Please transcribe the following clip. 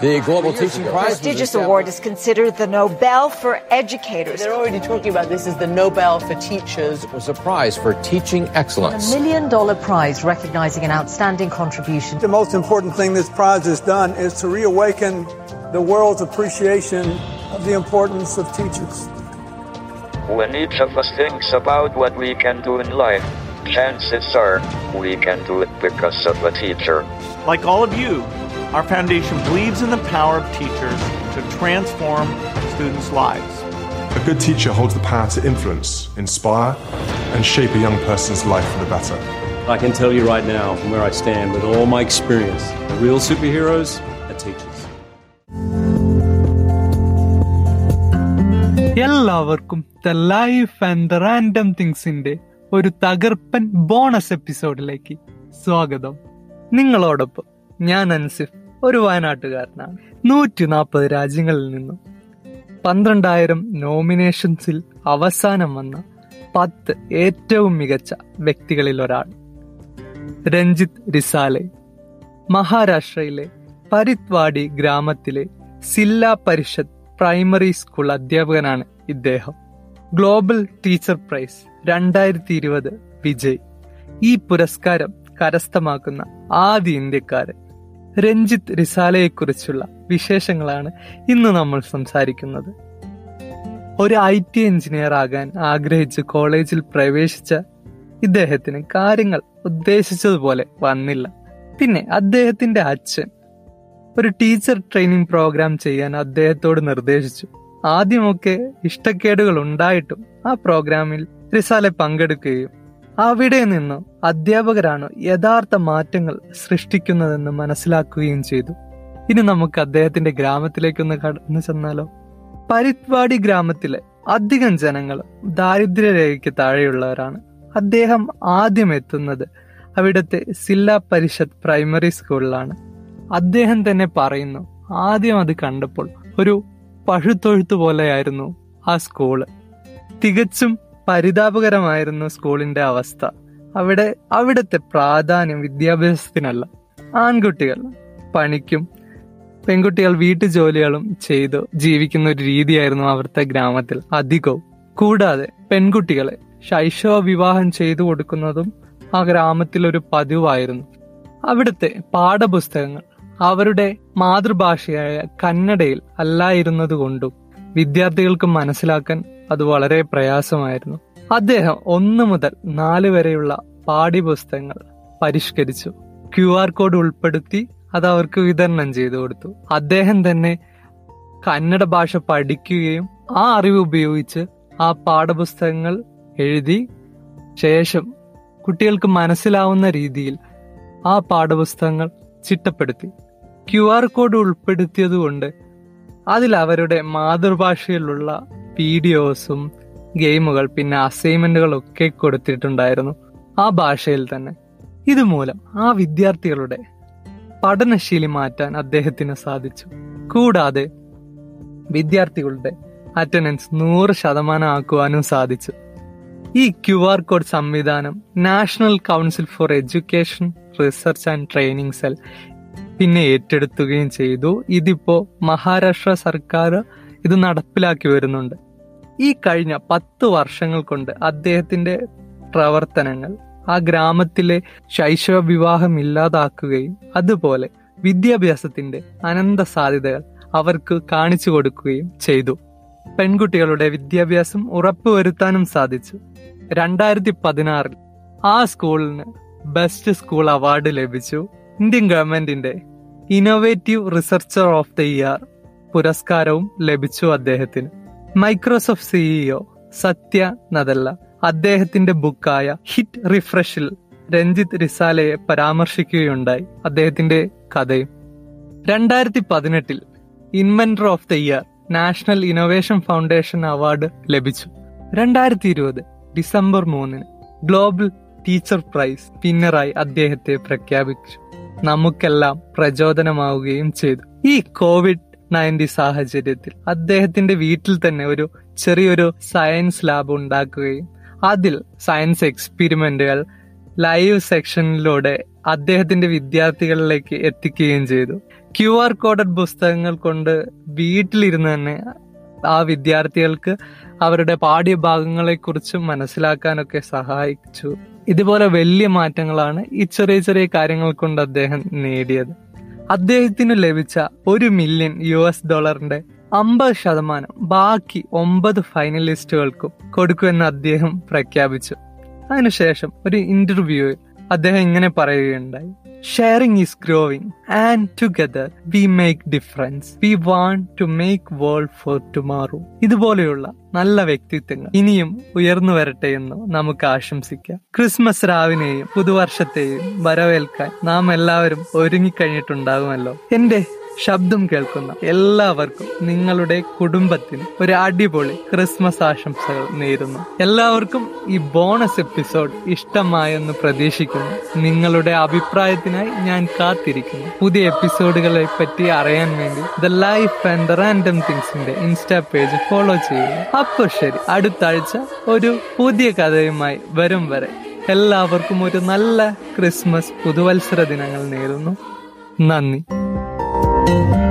The Global Teaching Prize. was prestigious award is considered the Nobel for educators. They're already talking about this as the Nobel for teachers. It was a prize for teaching excellence. A million dollar prize recognizing an outstanding contribution. The most important thing this prize has done is to reawaken the world's appreciation of the importance of teachers. When each of us thinks about what we can do in life, chances are we can do it because of a teacher. Like all of you, our foundation believes in the power of teachers to transform students' lives. A good teacher holds the power to influence, inspire, and shape a young person's life for the better. I can tell you right now, from where I stand with all my experience, the real superheroes are teachers. എല്ലാവർക്കും the life and the random തിങ്സിന്റെ ഒരു തകർപ്പൻ bonus എപ്പിസോഡിലേക്ക് സ്വാഗതം നിങ്ങളോടൊപ്പം ഞാൻ അൻസിഫ് ഒരു വയനാട്ടുകാരനാണ്. നൂറ്റി നാൽപ്പത് രാജ്യങ്ങളിൽ നിന്നും പന്ത്രണ്ടായിരം നോമിനേഷൻസിൽ അവസാനം വന്ന പത്ത് ഏറ്റവും മികച്ച വ്യക്തികളിൽ ഒരാൾ. രഞ്ജിത്ത് റിസാലെ മഹാരാഷ്ട്രയിലെ പരിത്വാടി ഗ്രാമത്തിലെ സില്ല പരിഷത്ത് പ്രൈമറി സ്കൂൾ അധ്യാപകനാണ് ഇദ്ദേഹം. ഗ്ലോബൽ ടീച്ചർ പ്രൈസ് രണ്ടായിരത്തി ഇരുപത് വിജയ്. ഈ പുരസ്കാരം കരസ്ഥമാക്കുന്ന ആദ്യ ഇന്ത്യക്കാരൻ രഞ്ജിത്ത് റിസാലയെക്കുറിച്ചുള്ള വിശേഷങ്ങളാണ് ഇന്ന് നമ്മൾ സംസാരിക്കുന്നത്. ഒരു ഐ ടി എഞ്ചിനീയർ ആകാൻ ആഗ്രഹിച്ച് കോളേജിൽ പ്രവേശിച്ച ഇദ്ദേഹത്തിന് കാര്യങ്ങൾ ഉദ്ദേശിച്ചതുപോലെ വന്നില്ല. പിന്നെ അദ്ദേഹത്തിന്റെ അച്ഛൻ ഒരു ടീച്ചർ ട്രെയിനിങ് പ്രോഗ്രാം ചെയ്യാൻ അദ്ദേഹത്തോട് നിർദ്ദേശിച്ചു. ആദ്യമൊക്കെ ഇഷ്ടക്കേടുകൾ ഉണ്ടായിട്ടും ആ പ്രോഗ്രാമിൽ റിസാലെ പങ്കെടുക്കുകയും അവിടെ നിന്ന് അധ്യാപകരാണ് യഥാർത്ഥ മാറ്റങ്ങൾ സൃഷ്ടിക്കുന്നതെന്ന് മനസ്സിലാക്കുകയും ചെയ്തു. ഇനി നമുക്ക് അദ്ദേഹത്തിന്റെ ഗ്രാമത്തിലേക്കൊന്ന് കടന്നു ചെന്നാലോ? പരിത്വാടി ഗ്രാമത്തിലെ അധികം ജനങ്ങൾ ദാരിദ്ര്യരേഖയ്ക്ക് താഴെയുള്ളവരാണ്. അദ്ദേഹം ആദ്യം എത്തുന്നത് അവിടുത്തെ സില്ലാ പരിഷത്ത് പ്രൈമറി സ്കൂളിലാണ്. അദ്ദേഹം തന്നെ പറയുന്നു ആദ്യം അത് കണ്ടപ്പോൾ ഒരു പഴുത്തൊഴുത്തു പോലെയായിരുന്നു ആ സ്കൂൾ. തികച്ചും പരിതാപകരമായിരുന്നു സ്കൂളിന്റെ അവസ്ഥ. അവിടെ അവിടുത്തെ പ്രാധാന്യം വിദ്യാഭ്യാസത്തിനല്ല. ആൺകുട്ടികൾ പണിക്കും പെൺകുട്ടികൾ വീട്ടുജോലികളും ചെയ്ത് ജീവിക്കുന്ന ഒരു രീതിയായിരുന്നു അവിടുത്തെ ഗ്രാമത്തിൽ അധികവും. കൂടാതെ പെൺകുട്ടികളെ ശൈശവ വിവാഹം ചെയ്തു കൊടുക്കുന്നതും ആ ഗ്രാമത്തിലൊരു പതിവായിരുന്നു. അവിടുത്തെ പാഠപുസ്തകങ്ങൾ അവരുടെ മാതൃഭാഷയായ കന്നഡയിൽ അല്ലായിരുന്നതുകൊണ്ടും വിദ്യാർത്ഥികൾക്ക് മനസ്സിലാക്കാൻ അത് വളരെ പ്രയാസമായിരുന്നു. അദ്ദേഹം ഒന്ന് മുതൽ നാല് വരെയുള്ള പാഠ്യപുസ്തകങ്ങൾ പരിഷ്കരിച്ചു. ക്യു ആർ കോഡ് ഉൾപ്പെടുത്തി അത് അവർക്ക് വിതരണം ചെയ്തു കൊടുത്തു. അദ്ദേഹം തന്നെ കന്നഡ ഭാഷ പഠിക്കുകയും ആ അറിവ് ഉപയോഗിച്ച് ആ പാഠപുസ്തകങ്ങൾ എഴുതി ശേഷം കുട്ടികൾക്ക് മനസ്സിലാവുന്ന രീതിയിൽ ആ പാഠപുസ്തകങ്ങൾ ചിട്ടപ്പെടുത്തി. ക്യു ആർ കോഡ് ഉൾപ്പെടുത്തിയതുകൊണ്ട് അതിൽ അവരുടെ മാതൃഭാഷയിലുള്ള വീഡിയോസും ഗെയിമുകൾ പിന്നെ അസൈൻമെന്റുകളൊക്കെ കൊടുത്തിട്ടുണ്ടായിരുന്നു ആ ഭാഷയിൽ തന്നെ. ഇതുമൂലം ആ വിദ്യാർത്ഥികളുടെ പഠനശീലി മാറ്റാൻ അദ്ദേഹത്തിന് സാധിച്ചു. കൂടാതെ വിദ്യാർത്ഥികളുടെ അറ്റൻഡൻസ് നൂറ് ശതമാനം ആക്കുവാനും സാധിച്ചു. ഈ ക്യു ആർ കോഡ് സംവിധാനം National Council for Education Research and Training cell പിന്നെ ഏറ്റെടുക്കുകയും ചെയ്തു. ഇതിപ്പോ മഹാരാഷ്ട്ര സർക്കാർ ഇത് നടപ്പിലാക്കി വരുന്നുണ്ട്. ഈ കഴിഞ്ഞ പത്ത് വർഷങ്ങൾ കൊണ്ട് അദ്ദേഹത്തിന്റെ പ്രവർത്തനങ്ങൾ ആ ഗ്രാമത്തിലെ ശൈശവ വിവാഹം ഇല്ലാതാക്കുകയും അതുപോലെ വിദ്യാഭ്യാസത്തിന്റെ അനന്ത സാധ്യതകൾ അവർക്ക് കാണിച്ചു കൊടുക്കുകയും ചെയ്തു. പെൺകുട്ടികളുടെ വിദ്യാഭ്യാസം ഉറപ്പുവരുത്താനും സാധിച്ചു. രണ്ടായിരത്തി പതിനാറിൽ ആ സ്കൂളിന് ബെസ്റ്റ് സ്കൂൾ അവാർഡ് ലഭിച്ചു. ഇന്ത്യൻ ഗവൺമെന്റിന്റെ innovative researcher of the year പുരസ്കാരവും ലഭിച്ചു അദ്ദേഹത്തിന്. Microsoft CEO Satya Nadella. അദ്ദേഹത്തിന്റെ ബുക്കായ ഹിറ്റ് റിഫ്രഷിൽ രഞ്ജിത്ത് റിസാലയെ പരാമർശിക്കുകയുണ്ടായി അദ്ദേഹത്തിന്റെ കഥയും. രണ്ടായിരത്തി പതിനെട്ടിൽ inventor of the year National Innovation Foundation award ലഭിച്ചു. രണ്ടായിരത്തി ഇരുപത് ഡിസംബർ മൂന്നിന് ഗ്ലോബൽ ടീച്ചർ പ്രൈസ് വിന്നറായി അദ്ദേഹത്തെ പ്രഖ്യാപിച്ചു. നമുക്കെല്ലാം പ്രചോദനമാവുകയും ചെയ്തു. ഈ കോവിഡ് നയന്റീൻ സാഹചര്യത്തിൽ അദ്ദേഹത്തിന്റെ വീട്ടിൽ തന്നെ ഒരു ചെറിയൊരു സയൻസ് ലാബ് ഉണ്ടാക്കുകയും അതിൽ സയൻസ് എക്സ്പെരിമെന്റുകൾ ലൈവ് സെക്ഷനിലൂടെ അദ്ദേഹത്തിന്റെ വിദ്യാർത്ഥികളിലേക്ക് എത്തിക്കുകയും ചെയ്തു. ക്യു ആർ കോഡഡ് പുസ്തകങ്ങൾ കൊണ്ട് വീട്ടിലിരുന്ന് തന്നെ ആ വിദ്യാർത്ഥികൾക്ക് അവരുടെ പാഠ്യഭാഗങ്ങളെ കുറിച്ച് മനസ്സിലാക്കാനൊക്കെ സഹായിച്ചു. ഇതുപോലെ വലിയ മാറ്റങ്ങളാണ് ഈ ചെറിയ ചെറിയ കാര്യങ്ങൾ കൊണ്ട് അദ്ദേഹം നേടിയത്. അദ്ദേഹത്തിന് ലഭിച്ച ഒരു മില്യൺ യു എസ് ഡോളറിന്റെ അമ്പത് ശതമാനം ബാക്കി ഒമ്പത് ഫൈനലിസ്റ്റുകൾക്കും കൊടുക്കുമെന്ന് അദ്ദേഹം പ്രഖ്യാപിച്ചു. അതിനുശേഷം ഒരു ഇന്റർവ്യൂവിൽ അദ്ദേഹം ഇങ്ങനെ പറയുകയുണ്ടായി. Sharing is growing and together we make difference we want to make world for tomorrow ഇതുപോലെയുള്ള നല്ല വ്യക്തിത്വങ്ങൾ ഇനിയും ഉയർന്നു വരട്ടെ എന്ന് നമുക്ക് ആശംസിക്കാം. ക്രിസ്മസ് രാവിനെയും പുതുവർഷത്തെയും വരവേൽക്കാൻ നാം എല്ലാവരും ഒരുങ്ങിക്കഴിഞ്ഞിട്ടുണ്ടാകുമല്ലോ. എന്റെ ശബ്ദം കേൾക്കുന്ന എല്ലാവർക്കും നിങ്ങളുടെ കുടുംബത്തിന് ഒരു അടിപൊളി ക്രിസ്മസ് ആശംസകൾ നേരുന്നു. എല്ലാവർക്കും ഈ ബോണസ് എപ്പിസോഡ് ഇഷ്ടമായെന്ന് പ്രതീക്ഷിക്കുന്നു. നിങ്ങളുടെ അഭിപ്രായത്തിനായി ഞാൻ കാത്തിരിക്കുന്നു. പുതിയ എപ്പിസോഡുകളെ പറ്റി അറിയാൻ വേണ്ടി the life and the random തിങ്സിന്റെ insta page follow ചെയ്യുക. അപ്പൊ ശരി അടുത്ത ആഴ്ച ഒരു പുതിയ കഥയുമായി വരും വരെ. എല്ലാവർക്കും ഒരു നല്ല ക്രിസ്മസ് പുതുവത്സര ദിനങ്ങൾ നേരുന്നു. നന്ദി. Thank you